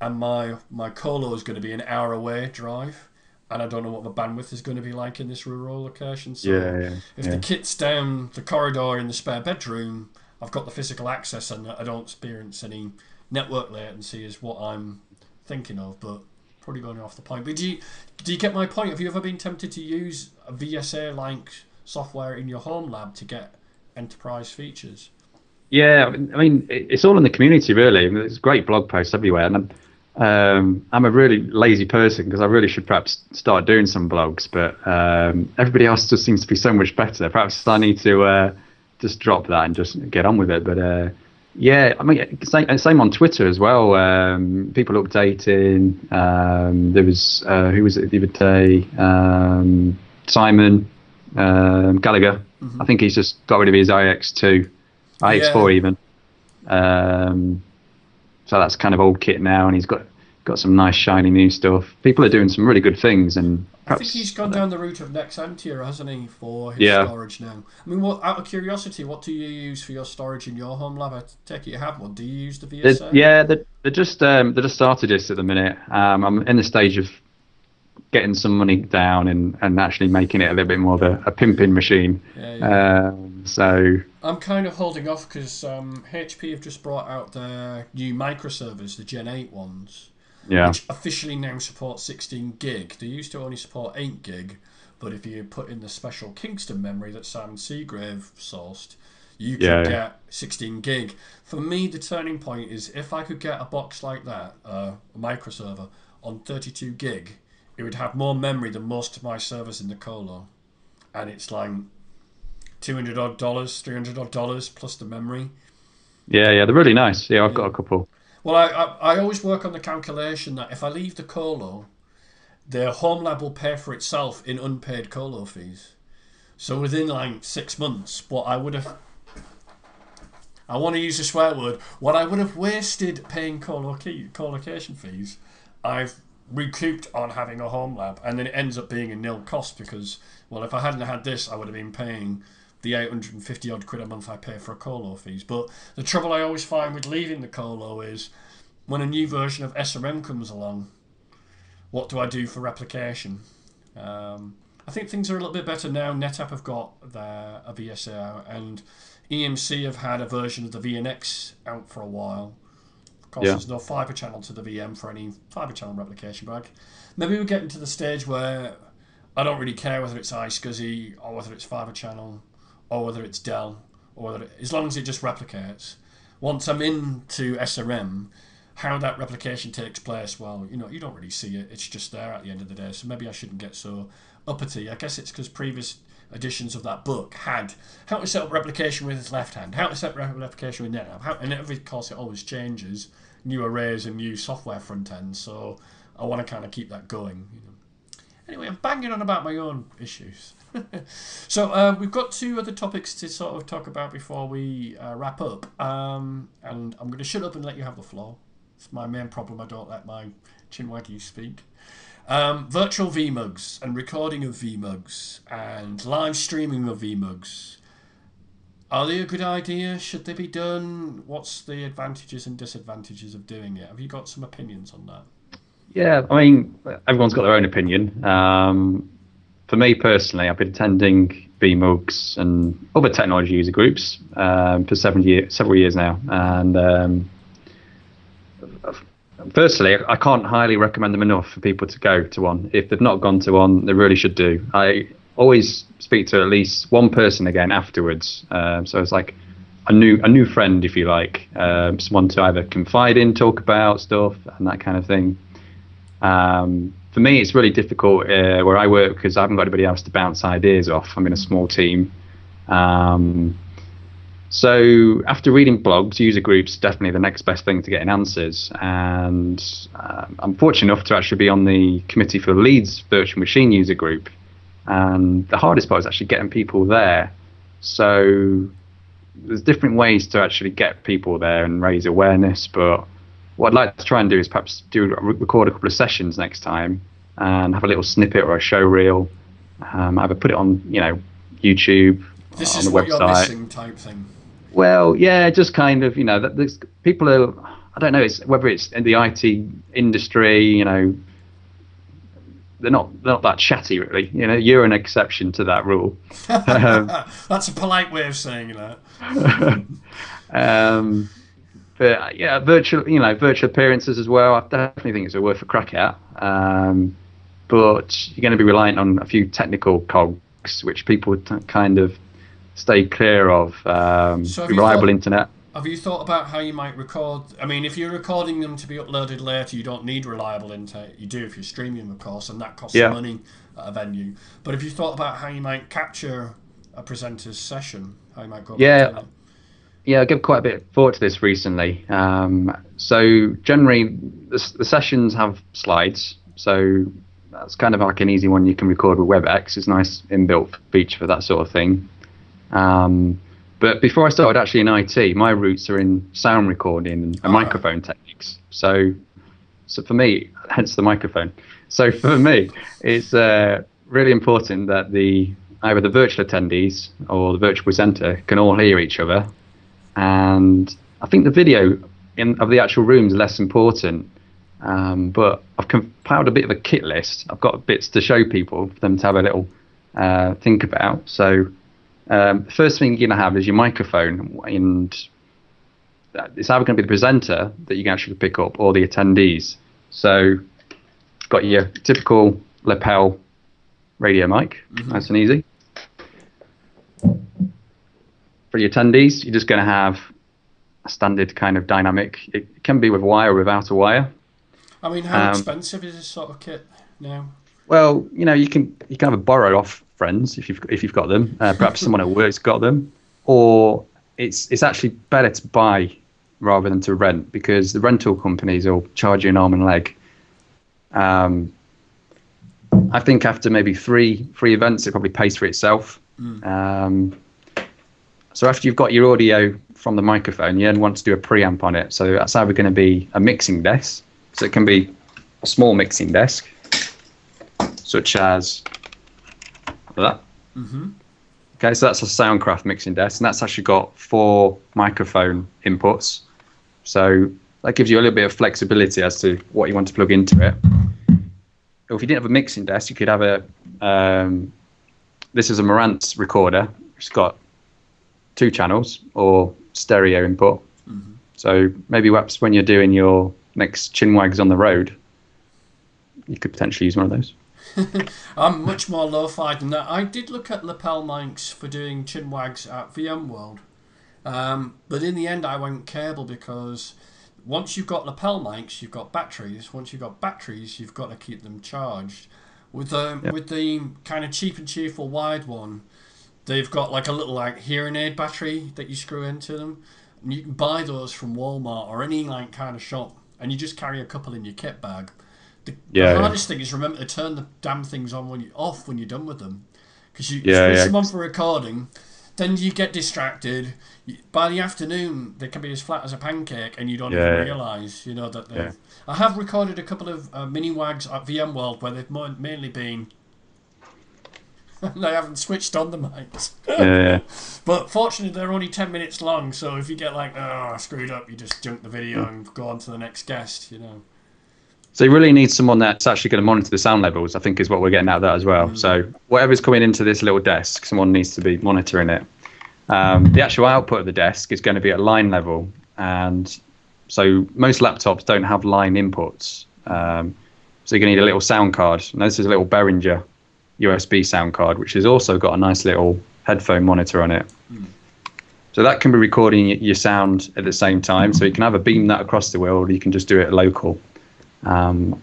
and my my colo is going to be an hour away drive, and I don't know what the bandwidth is going to be like in this rural location. So yeah, yeah if the kit's down the corridor in the spare bedroom, I've got the physical access and I don't experience any network latency is what I'm thinking of, but probably going off the point. But do you do you get my point? Have you ever been tempted to use a VSA like software in your home lab to get enterprise features? Yeah, I mean, it's all in the community, really. I mean, there's great blog posts everywhere. And I'm, um, I'm a really lazy person because I really should perhaps start doing some blogs, but um, everybody else just seems to be so much better. Perhaps I need to uh, just drop that and just get on with it. But uh, yeah, I mean, same, same on Twitter as well. Um, people updating. Um, there was, uh, who was it the other day? Um, Simon um, Gallagher. Mm-hmm. I think he's just got rid of his IX2, IX4 yeah. even. Um, so that's kind of old kit now, and he's got got some nice shiny new stuff. People are doing some really good things, and perhaps, I think he's gone down the route of Nexenta, hasn't he, for his yeah. storage now? I mean, what out of curiosity, what do you use for your storage in your home lab? I take it you have one. Do you use the VSA? They're, yeah, they're, they're just um, they just started this at the minute. Um, I'm in the stage of getting some money down and, and actually making it a little bit more of a, a pimping machine. Yeah, yeah. Um, so I'm kind of holding off because um, HP have just brought out their new microservers, the Gen 8 ones, yeah. which officially now support 16 gig. They used to only support 8 gig, but if you put in the special Kingston memory that Simon Seagrave sourced, you could yeah, get 16 gig. For me, the turning point is if I could get a box like that, uh, a microserver, on 32 gig it would have more memory than most of my servers in the colo, and it's like two hundred odd dollars, three hundred odd dollars plus the memory. Yeah, yeah, they're really nice. Yeah, I've yeah. got a couple. Well, I, I, I always work on the calculation that if I leave the colo, the home lab will pay for itself in unpaid colo fees. So within like six months, what I would have I want to use a swear word. What I would have wasted paying colo colocation fees, I've recouped on having a home lab, and then it ends up being a nil cost because, well, if I hadn't had this, I would have been paying the 850 odd quid a month I pay for a colo fees. But the trouble I always find with leaving the colo is when a new version of SRM comes along, what do I do for replication? Um, I think things are a little bit better now. NetApp have got their a VSA out, and EMC have had a version of the VNX out for a while Of course, yeah. there's no fiber channel to the VM for any fiber channel replication. But maybe we're getting to the stage where I don't really care whether it's iSCSI or whether it's fiber channel or whether it's Dell or whether it, as long as it just replicates. Once I'm into SRM, how that replication takes place, well, you know, you don't really see it. It's just there at the end of the day. So maybe I shouldn't get so uppity. I guess it's because previous editions of that book had how to set up replication with his LeftHand, how to set up replication with NetApp, how, and every course it always changes new arrays and new software front ends. So I want to kind of keep that going. You know. Anyway, I'm banging on about my own issues. so uh, we've got two other topics to sort of talk about before we uh, wrap up, um, and I'm going to shut up and let you have the floor. It's my main problem. I don't let my chinwaggy speak. Um, virtual VMUGs and recording of VMUGs and live streaming of VMUGs. Are they a good idea? Should they be done? What's the advantages and disadvantages of doing it? Have you got some opinions on that? Yeah, I mean, everyone's got their own opinion. Um, for me personally, I've been attending VMUGs and other technology user groups um, for seven year, several years now, and um, firstly, I can't highly recommend them enough for people to go to one. If they've not gone to one, they really should do. I always speak to at least one person again afterwards. Um, so it's like a new a new friend, if you like, um, someone to either confide in, talk about stuff, and that kind of thing. Um, for me, it's really difficult uh, where I work because I haven't got anybody else to bounce ideas off. I'm in a small team. Um, so after reading blogs, user groups definitely the next best thing to getting answers. And uh, I'm fortunate enough to actually be on the committee for Leeds Virtual Machine User Group. And the hardest part is actually getting people there. So there's different ways to actually get people there and raise awareness. But what I'd like to try and do is perhaps do record a couple of sessions next time and have a little snippet or a show reel. Um, either put it on, you know, YouTube, this on is the what website. you're missing type thing. Well, yeah, just kind of, you know, that people are. I don't know. It's whether it's in the IT industry, you know, they're not they're not that chatty really. You know, you're an exception to that rule. Um, That's a polite way of saying that. um, but yeah, virtual, you know, virtual appearances as well. I definitely think it's a worth a crack at. Um, but you're going to be reliant on a few technical cogs, which people t- kind of stay clear of. Um, So reliable thought- internet. Have you thought about how you might record? I mean, if you're recording them to be uploaded later, you don't need reliable internet. You do if you're streaming, of course, and that costs Yeah. money at a venue. But have you thought about how you might capture a presenter's session? How you might go Yeah. Yeah, I give quite a bit of thought to this recently. Um, so generally, the, the sessions have slides, so that's kind of like an easy one you can record with WebEx. It's a nice inbuilt feature for that sort of thing. Um, but before I started actually in IT, my roots are in sound recording and, Ah. microphone techniques. So, so for me, hence the microphone. So for me, it's uh, really important that the either the virtual attendees or the virtual presenter can all hear each other and I think the video in of the actual room is less important. Um, but I've compiled a bit of a kit list. I've got bits to show people for them to have a little uh, think about. So um, first thing you're going to have is your microphone, and it's either going to be the presenter that you can actually pick up or the attendees. So you've got your typical lapel radio mic, nice and easy. For your attendees, you're just going to have a standard kind of dynamic. It can be with wire or without a wire. I mean, how Um, expensive is this sort of kit now? Well, you know, you can you can have a borrow off friends if you've if you've got them. Uh, perhaps someone at work's got them, or it's it's actually better to buy rather than to rent because the rental companies will charge you an arm and leg. Um, I think after maybe three three events, it probably pays for itself. Um, so after you've got your audio from the microphone, you then want to do a preamp on it. So that's either going to be a mixing desk. So it can be a small mixing desk, such as that. Mm-hmm. Okay, so that's a Soundcraft mixing desk, and that's actually got four microphone inputs. So that gives you a little bit of flexibility as to what you want to plug into it. Or if you didn't have a mixing desk, you could have a. Um, this is a Marantz recorder. It's got two channels or stereo input. So maybe perhaps when you're doing your next chinwags on the road, you could potentially use one of those. I'm much more lo-fi than that. I did look at lapel mics for doing chinwags at VMworld, um, but in the end I went cable because once you've got lapel mics, you've got batteries. Once you've got batteries, you've got to keep them charged. With the Yep. with the kind of cheap and cheerful wide one, they've got like a little like hearing aid battery that you screw into them. And you can buy those from Walmart or any like kind of shop, and you just carry a couple in your kit bag. The, Yeah, the yeah. hardest thing is remember to turn the damn things on when you off when you're done with them, because you Yeah, switch yeah. them on for recording, then you get distracted. By the afternoon, they can be as flat as a pancake, and you don't Yeah, even realise, you know, that they've. Yeah. I have recorded a couple of uh, mini wags at VMworld where they've mo- mainly been. they haven't switched on the mics. Yeah. But fortunately, they're only 10 minutes long, so if you get like, oh, I screwed up, you just junk the video and go on to the next guest, you know. So you really need someone that's actually going to monitor the sound levels. I think is what we're getting out of that as well. So whatever's coming into this little desk, someone needs to be monitoring it. Um, the actual output of the desk is going to be at line level, and so most laptops don't have line inputs. Um, so you're going to need a little sound card. And this is a little Behringer USB sound card, which has also got a nice little headphone monitor on it. So that can be recording your sound at the same time. So you can either beam that across the world, or you can just do it local. Um,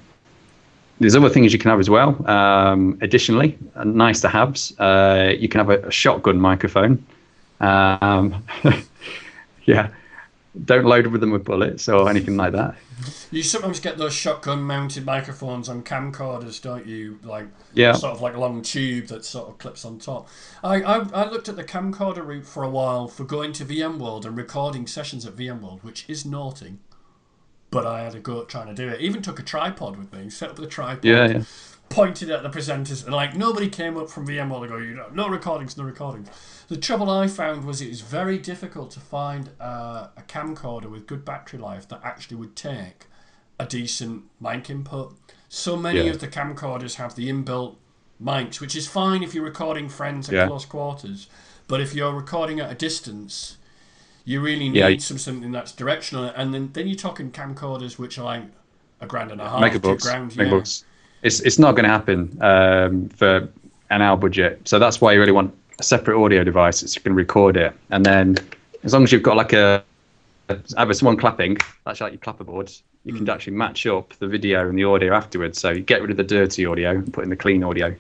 there's other things you can have as well. Um, additionally, uh, nice to haves. Uh, you can have a, a shotgun microphone. Um, yeah, don't load with them with bullets or anything like that. You sometimes get those shotgun mounted microphones on camcorders, don't you? Like, Yeah. sort of like a long tube that sort of clips on top. I, I, I looked at the camcorder route for a while for going to VMworld and recording sessions at VMworld, which is naughty. But I had a go at trying to do it. Even took a tripod with me, set up the tripod, Yeah, yeah. Pointed at the presenters, and like nobody came up from VMworld to go, you know, no recordings, no recordings. The trouble I found was it was very difficult to find uh, a camcorder with good battery life that actually would take a decent mic input. So many Yeah. of the camcorders have the inbuilt mics, which is fine if you're recording friends at Yeah. close quarters. But if you're recording at a distance, you really need Yeah. some something that's directional. And then, then you're talking camcorders which are like a grand and a half, two grand. Yeah. It's it's not going to happen um, for an hour budget. So that's why you really want a separate audio device that's you can record it. And then as long as you've got like a either someone clapping, that's like your clapperboards. You can actually match up the video and the audio afterwards. So you get rid of the dirty audio and put in the clean audio.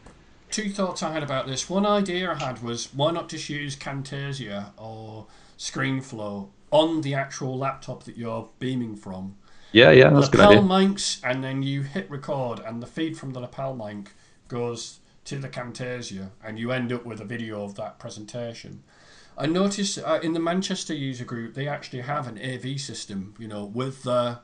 two thoughts I had about this. One idea I had was why not just use Camtasia or ScreenFlow on the actual laptop that you're beaming from. Yeah, yeah, that's a good lapel idea. mics, and then you hit record, and the feed from the lapel mic goes to the Camtasia, and you end up with a video of that presentation. I noticed uh, in the Manchester user group they actually have an AV system, you know, with the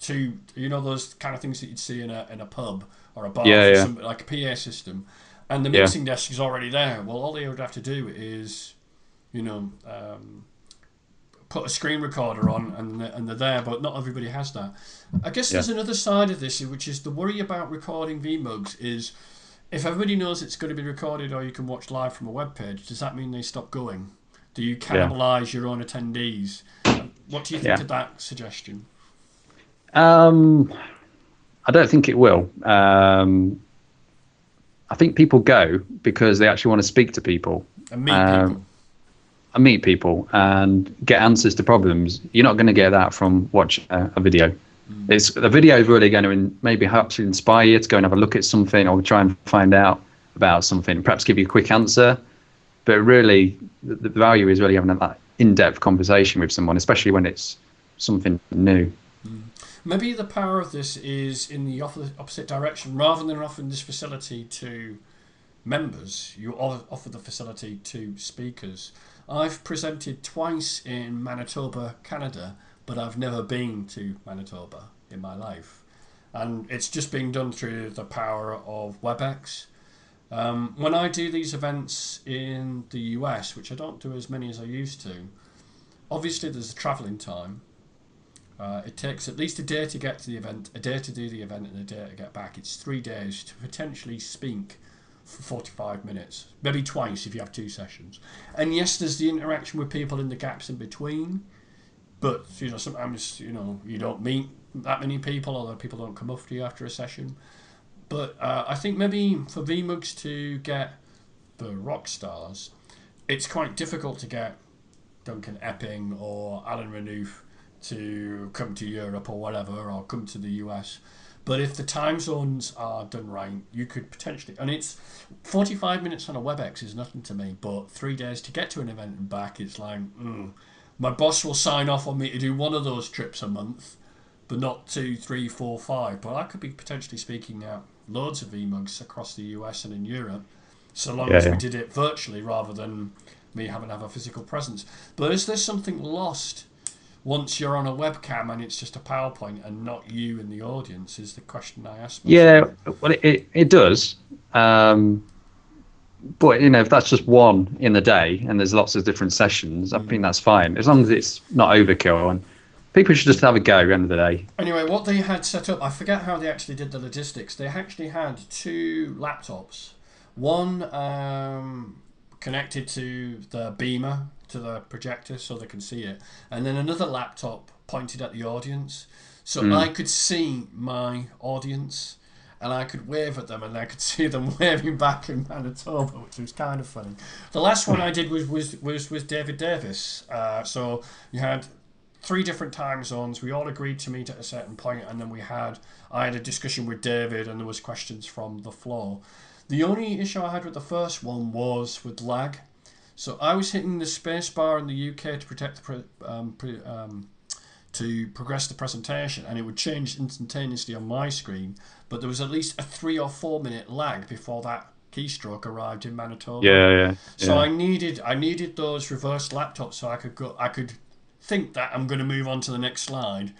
two, you know, those kind of things that you'd see in a in a pub or a bar, Yeah, yeah. some- like a PA system, and the Yeah. mixing desk is already there. Well, all they would have to do is, you know, um, put a screen recorder on, and they're, and they're there. But not everybody has that. I guess there's another side of this, which is the worry about recording VMugs is. If everybody knows it's going to be recorded or you can watch live from a web page, does that mean they stop going? Do you cannibalise your own attendees? What do you think Yeah. of that suggestion? Um, I don't think it will. Um, I think people go because they actually want to speak to people. And meet Um, people. And meet people and get answers to problems. You're not going to get that from watching a, a video. Mm. It's the video is really going to in, maybe help you inspire you to go and have a look at something or try and find out about something. Perhaps give you a quick answer, but really the, the value is really having that in-depth conversation with someone, especially when it's something new. Mm. Maybe the power of this is in the opposite direction. Rather than offering this facility to members, you offer the facility to speakers. I've presented twice in Manitoba, Canada, but I've never been to Manitoba in my life. And it's just being done through the power of WebEx. Um, when I do these events in the US, which I don't do as many as I used to, obviously there's a travelling time. Uh, it takes at least a day to get to the event, a day to do the event, and a day to get back. It's three days to potentially speak for 45 minutes, maybe twice if you have two sessions. And yes, there's the interaction with people in the gaps in between, but you know sometimes you know you don't meet that many people, although people don't come up to you after a session. But uh, I think maybe for VMUGs to get the rock stars, it's quite difficult to get Duncan Epping or Alan Renouf to come to Europe or whatever, or come to the US. But if the time zones are done right, you could potentially, and it's 45 minutes on a WebEx is nothing to me, but three days to get to an event and back, it's like, mm, my boss will sign off on me to do one of those trips a month, but not two, three, four, five. But I could be potentially speaking out loads of VMUGs across the US and in Europe, so long Yeah, as we did it virtually rather than me having to have a physical presence. But is there something lost once you're on a webcam and it's just a PowerPoint and not you in the audience? Is the question I asked. Yeah, well, it, it, does. Um, but you know, if that's just one in the day and there's lots of different sessions, I think that's fine as long as it's not overkill. And people should just have a go at the end of the day. Anyway, what they had set up, I forget how they actually did the logistics. They actually had two laptops. One um, connected to the beamer, to the projector, so they can see it, and then another laptop pointed at the audience. So I could see my audience and I could wave at them and I could see them waving back in Manitoba, which was kind of funny. The last one I did was was was with David Davis. Uh, so you had three different time zones. We all agreed to meet at a certain point, and then we had I had a discussion with David, and there was questions from the floor. The only issue I had with the first one was with lag. So I was hitting the space bar in the UK to protect the pre, um, pre, um, to progress the presentation, and it would change instantaneously on my screen. But there was at least a three or four minute lag before that keystroke arrived in Manitoba. Yeah, yeah. So yeah. I needed I needed those reversed laptops so I could go I could think that I'm going to move on to the next slide,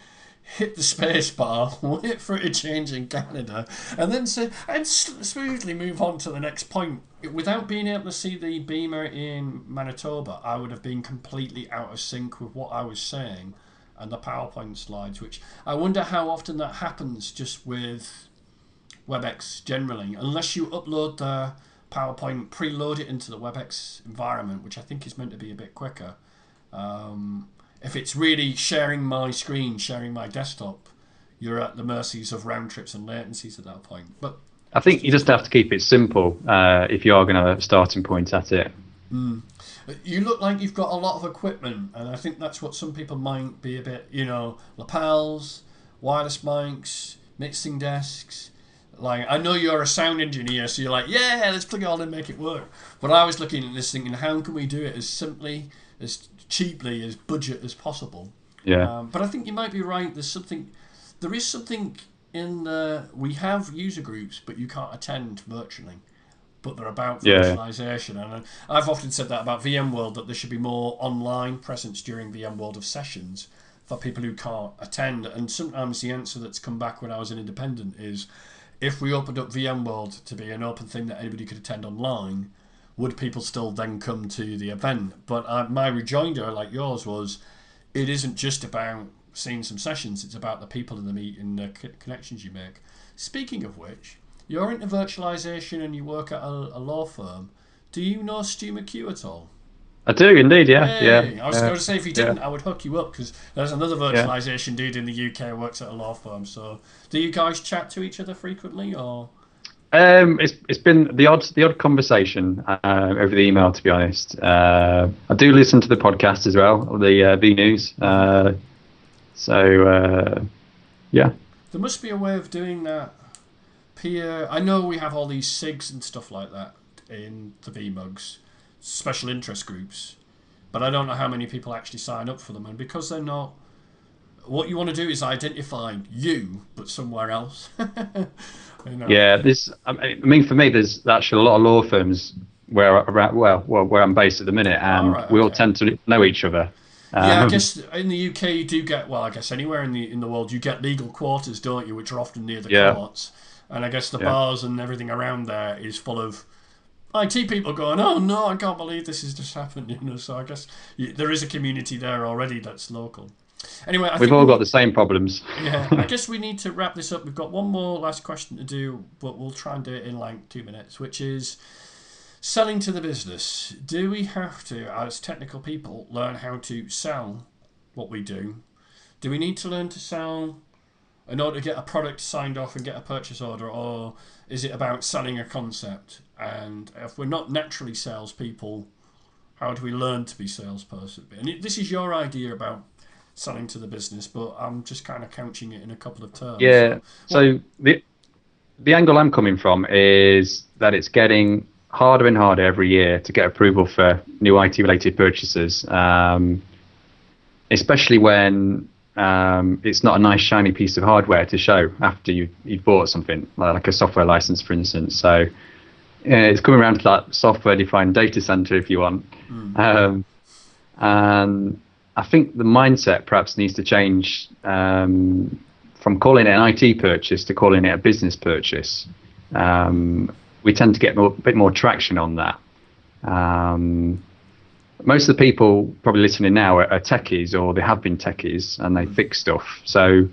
hit the space bar, wait for it to change in Canada, and then say and smoothly move on to the next point. Without being able to see the beamer in Manitoba, I would have been completely out of sync with what I was saying and the PowerPoint slides, which I wonder how often that happens just with WebEx generally, unless you upload the PowerPoint, preload it into the WebEx environment, which I think is meant to be a bit quicker. Um, if it's really sharing my screen, sharing my desktop, you're at the mercies of round trips and latencies at that point. But I think you just have to keep it simple uh, if you are going to have a starting point at it. you look like you've got a lot of equipment, and I think that's what some people might be a bit, you know, lapels, wireless mics, mixing desks. Like I know you're a sound engineer, so you're like, yeah, let's plug it all in, and make it work. But I was looking at this thinking, how can we do it as simply, as cheaply, as budget as possible? Yeah. Um, but I think you might be right. There's something, there is something in the we have user groups, but you can't attend virtually. But they're about Yeah. virtualization, and I've often said that about VMworld that there should be more online presence during VMworld of sessions for people who can't attend. And sometimes the answer that's come back when I was an independent is, if we opened up VMworld to be an open thing that anybody could attend online, would people still then come to the event? But uh, my rejoinder, like yours, was it isn't just about seeing some sessions, it's about the people in the meet and the c- connections you make. Speaking of which, you're into virtualization and you work at a, a law firm. Do you know Stu McHugh at all? I do indeed. Yeah. Hey, Yeah. I was yeah. going to say if you didn't, I would hook you up because there's another virtualization dude in the UK who works at a law firm. So, do you guys chat to each other frequently, or Um, it's it's been the odd the odd conversation uh, over the email. To be honest, uh, I do listen to the podcast as well, the uh, V News. Uh, so uh, yeah, there must be a way of doing that? Peer, I know we have all these SIGs and stuff like that in the VMUGs, special interest groups, but I don't know how many people actually sign up for them, and because they're not. What you want to do is identify you, but somewhere else. Yeah. This I mean, for me, there's actually a lot of law firms where around well, well where I'm based at the minute, and we all okay. tend to know each other. Yeah, I Um, guess in the UK you do get well. I guess anywhere in the in the world you get legal quarters, don't you? Which are often near the Yeah. courts, and I guess the Yeah. bars and everything around there is full of IT people going, "Oh no, I can't believe this has just happened." You know, so I guess you, there is a community there already that's local. Anyway, I We've all got the same problems. yeah, I guess we need to wrap this up. We've got one more last question to do, but we'll try and do it in like two minutes, which is selling to the business. Do we have to, as technical people, learn how to sell what we do? Do we need to learn to sell in order to get a product signed off and get a purchase order, or is it about selling a concept? And if we're not naturally salespeople, how do we learn to be salesperson? And this is your idea about selling to the business, but I'm just kind of couching it in a couple of terms. Yeah. So the the angle I'm coming from is that it's getting harder and harder every year to get approval for new IT related purchases. Um, especially when um, it's not a nice shiny piece of hardware to show after you you've bought something like a software license, for instance. So it's coming around to that software-defined data center, if you want. Mm. Um, and I think the mindset perhaps needs to change um, from calling it an IT purchase to calling it a business purchase. Um, we tend to get more, a bit more traction on that. Um, most of the people probably listening now are, are, techies or they have been techies and they fix stuff. So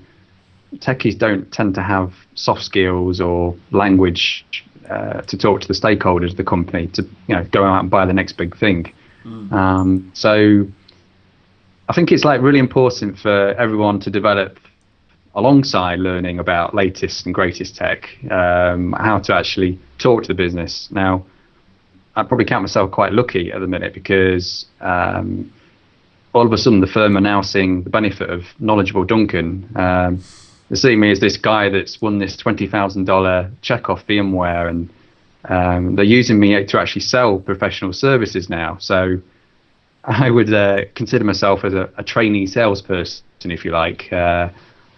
techies don't tend to have soft skills or language uh, to talk to the stakeholders of the company to you know go out and buy the next big thing. Mm. Um, so I think it's like really important for everyone to develop alongside learning about latest and greatest tech, um, how to actually talk to the business. Now, I probably count myself quite lucky at the minute because um, all of a sudden the firm are now seeing the benefit of knowledgeable Duncan. Um, they see me as this guy that's won this twenty thousand dollar check off VMware, and um, they're using me to actually sell professional services now. So I would uh, consider myself as a, a, trainee salesperson, if you like, uh,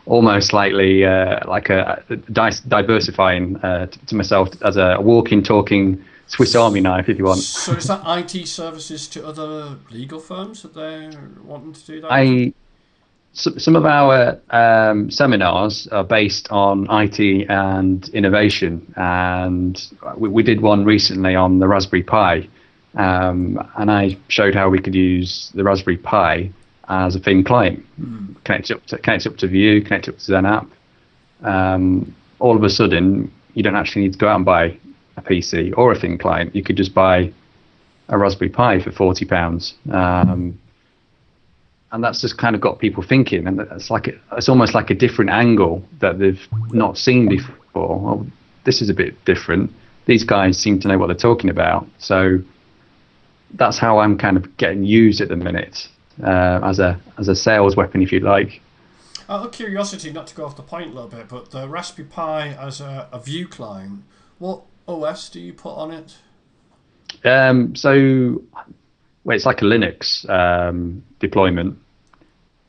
almost slightly uh, like a, a diversifying uh, to myself as a walking, talking Swiss Army knife, if you want. So is that IT services to other legal firms that they're wanting to do that? I some of our um, seminars are based on IT and innovation, and we, we did one recently on the Raspberry Pi, um, and I showed how we could use the Raspberry Pi as a thin client, mm. connect it up to connect it up to View, connect it up to XenApp. Um, all of a sudden, you don't actually need to go out and buy a PC or a thin client. You could just buy a Raspberry Pi for forty pounds. Um, and that's just kind of got people thinking, and it's like a, it's almost like a different angle that they've not seen before. Well, this is a bit different. These guys seem to know what they're talking about, so that's how I'm kind of getting used at the minute uh, as a as a sales weapon, if you like. Out of curiosity, not to go off the point a little bit, but the Raspberry Pi as a, a view client, what OS do you put on it? Um, so, well, it's like a Linux um, deployment.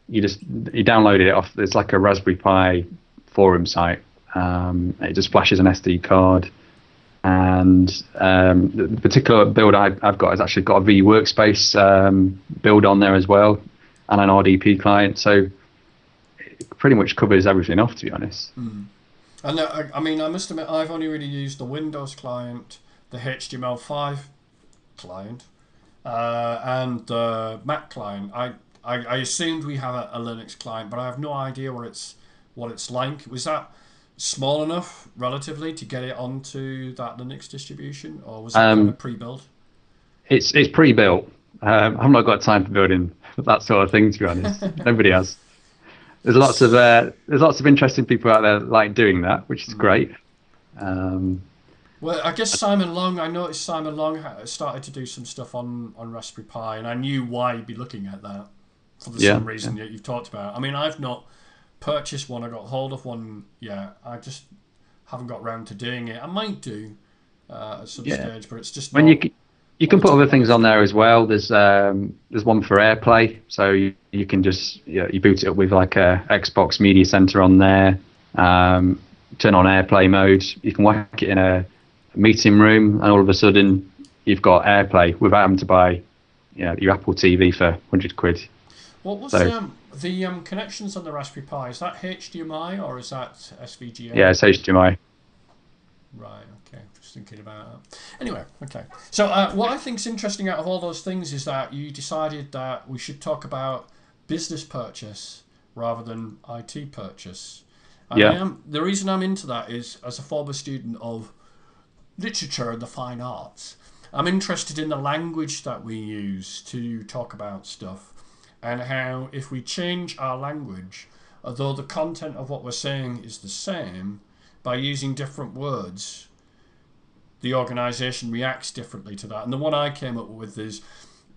You just you download it off. It's like a Raspberry Pi forum site. Um, it just flashes an SD card and um, the particular build I, have got has actually got a vWorkspace um, build on there as well, and an RDP client. So it pretty much covers everything off, to be honest. Mm. And uh, I mean, I must admit, I've only really used the Windows client, the HTML5 client, uh, and the Mac client. I, I, I assumed we have a, a Linux client, but I have no idea what it's what it's like. Was that small enough relatively to get it onto that Linux distribution, or was it um, kind of pre-built? It's it's pre-built. Um, I've not got time for building that sort of thing, to be honest. Nobody has. There's lots of uh, there's lots of interesting people out there like doing that, which is mm. great. Um, well, I guess Simon Long. I noticed Simon Long started to do some stuff on on Raspberry Pi, and I knew why he'd be looking at that for the yeah, same reason yeah. that you've talked about. I mean, I've not purchased one. I got hold of one. Yeah, I just haven't got round to doing it. I might do uh, at some yeah. stage, but it's just. When you can, you can put other things on there as well. There's um, there's one for AirPlay, so you, you can just you, know, you boot it up with like a Xbox Media Center on there. Um, turn on AirPlay mode. You can whack it in a meeting room, and all of a sudden you've got AirPlay without having to buy you know, your Apple TV for hundred quid. What was so, um, the um, connections on the Raspberry Pi? Is that HDMI or is that SVGA? Yeah, it's HDMI. Right. Okay. Just thinking about that. Anyway. Okay. So uh, what I think is interesting out of all those things is that you decided that we should talk about business purchase rather than IT purchase. And yeah. Am, the reason I'm into that is as a former student of literature and the fine arts, I'm interested in the language that we use to talk about stuff and how if we change our language, although the content of what we're saying is the same, by using different words, the organization reacts differently to that. And the one I came up with is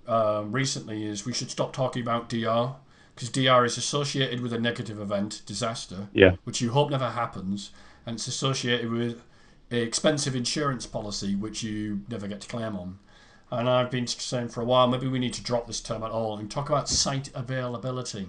um, recently is we should stop talking about DR because DR is associated with a negative event, disaster, yeah. which you hope never happens, and it's associated with an expensive insurance policy which you never get to claim on. And I've been saying for a while, maybe we need to drop this term at all and talk about site availability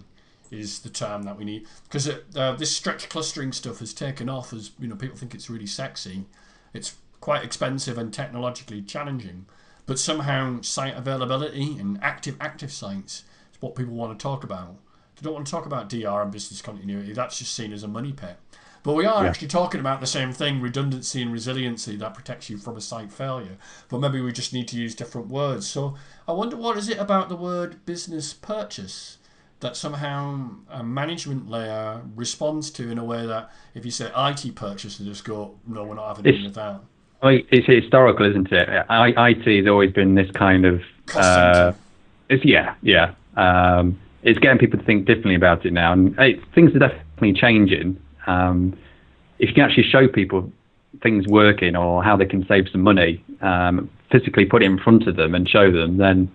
is the term that we need because uh, this stretch clustering stuff has taken off as you know people think it's really sexy. It's quite expensive and technologically challenging, but somehow site availability and active active sites is what people want to talk about. They don't want to talk about DR and business continuity. That's just seen as a money pit. But we are yeah. actually talking about the same thing redundancy and resiliency that protects you from a site failure. But maybe we just need to use different words. So I wonder what is it about the word business purchase that somehow a management layer responds to in a way that if you say IT purchase, they just go, no, we're not having any of that. It's historical, isn't it? I, IT has always been this kind of. Uh, it's yeah, yeah. Um, it's getting people to think differently about it now, and it, things are definitely changing um, if you can actually show people things working or how they can save some money, um, physically put it in front of them and show them, then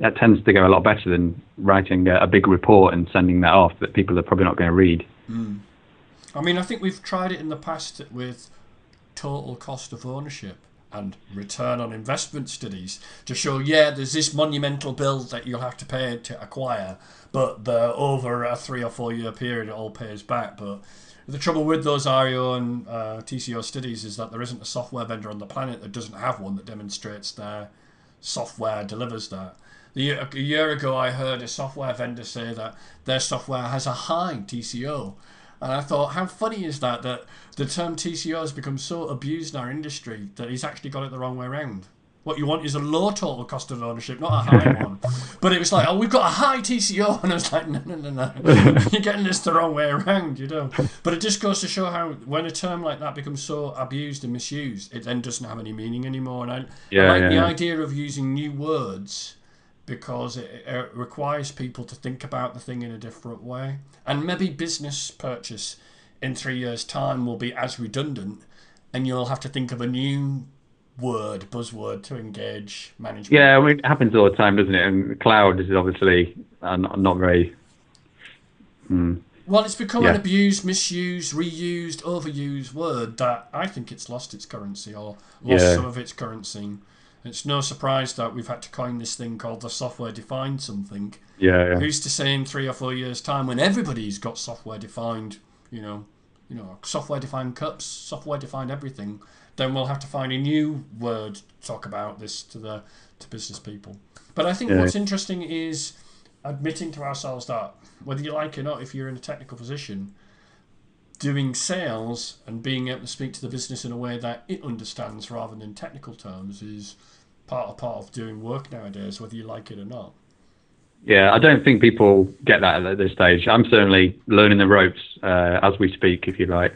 that tends to go a lot better than writing a, a big report and sending that off that people are probably not going to read. Mm. I mean, I think we've tried it in the past with total cost of ownership and return on investment studies to show, yeah, there's this monumental bill that you'll have to pay to acquire, but the, over a three or four year period, it all pays back. But the trouble with those REO and uh, TCO studies is that there isn't a software vendor on the planet that doesn't have one that demonstrates their software delivers that. A year ago, I heard a software vendor say that their software has a high TCO. And I thought, how funny is that? That the term TCO has become so abused in our industry that he's actually got it the wrong way around. What you want is a low total cost of ownership, not a high one. But it was like, oh, we've got a high TCO, and I was like, no, no, no, no, you're getting this the wrong way around, you know. But it just goes to show how when a term like that becomes so abused and misused, it then doesn't have any meaning anymore. And I, yeah, I like yeah, the idea of using new words because it, it requires people to think about the thing in a different way. And maybe business purchase in three years' time will be as redundant, and you'll have to think of a new word, buzzword to engage management. Yeah, I mean, it happens all the time, doesn't it? And cloud is obviously uh, not, not, very. Hmm. Well, it's become yeah. an abused, misused, reused, overused word that I think it's lost its currency or lost yeah. some of its currency. It's no surprise that we've had to coin this thing called the software defined something. Yeah, yeah. Who's to say in three or four years' time when everybody's got software defined, you know, you know, software defined cups, software defined everything, then we'll have to find a new word to talk about this to the to business people. But I think yeah. what's interesting is admitting to ourselves that whether you like it or not, if you're in a technical position, doing sales and being able to speak to the business in a way that it understands rather than technical terms is part of part of doing work nowadays, whether you like it or not. Yeah, I don't think people get that at this stage. I'm certainly learning the ropes uh, as we speak, if you like.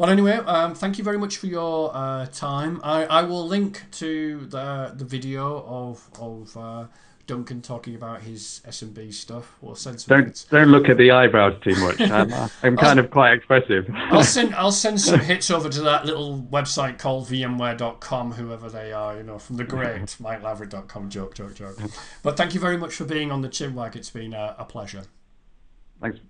Well, anyway, um, thank you very much for your uh, time. I, I will link to the the video of of uh, Duncan talking about his SMB stuff. Or send some don't don't look at the eyebrows too much. I'm, I'm kind of quite expressive. I'll send I'll send some hits over to that little website called VMware.com, whoever they are, you know, from the great MikeLaverick.com. Joke, joke, joke. But thank you very much for being on the Chinwag. It's been a, a pleasure. Thanks.